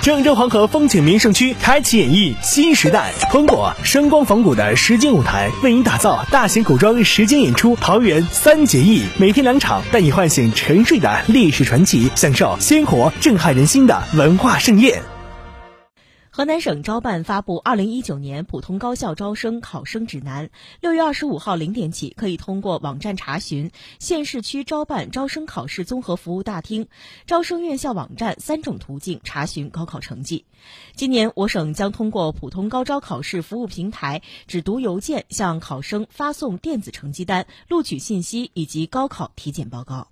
郑州黄河风景名胜区开启演绎新时代，通过声光仿古的实景舞台，为您打造大型古装实景演出《桃园三结义》，每天两场，带你唤醒沉睡的历史传奇，享受鲜活震撼人心的文化盛宴。河南省招办发布二零一九年普通高校招生考生指南，六月二十五号零点起，可以通过网站查询县市区招办招生考试综合服务大厅、招生院校网站三种途径查询高考成绩。今年，我省将通过普通高招考试服务平台只读邮件向考生发送电子成绩单、录取信息以及高考体检报告。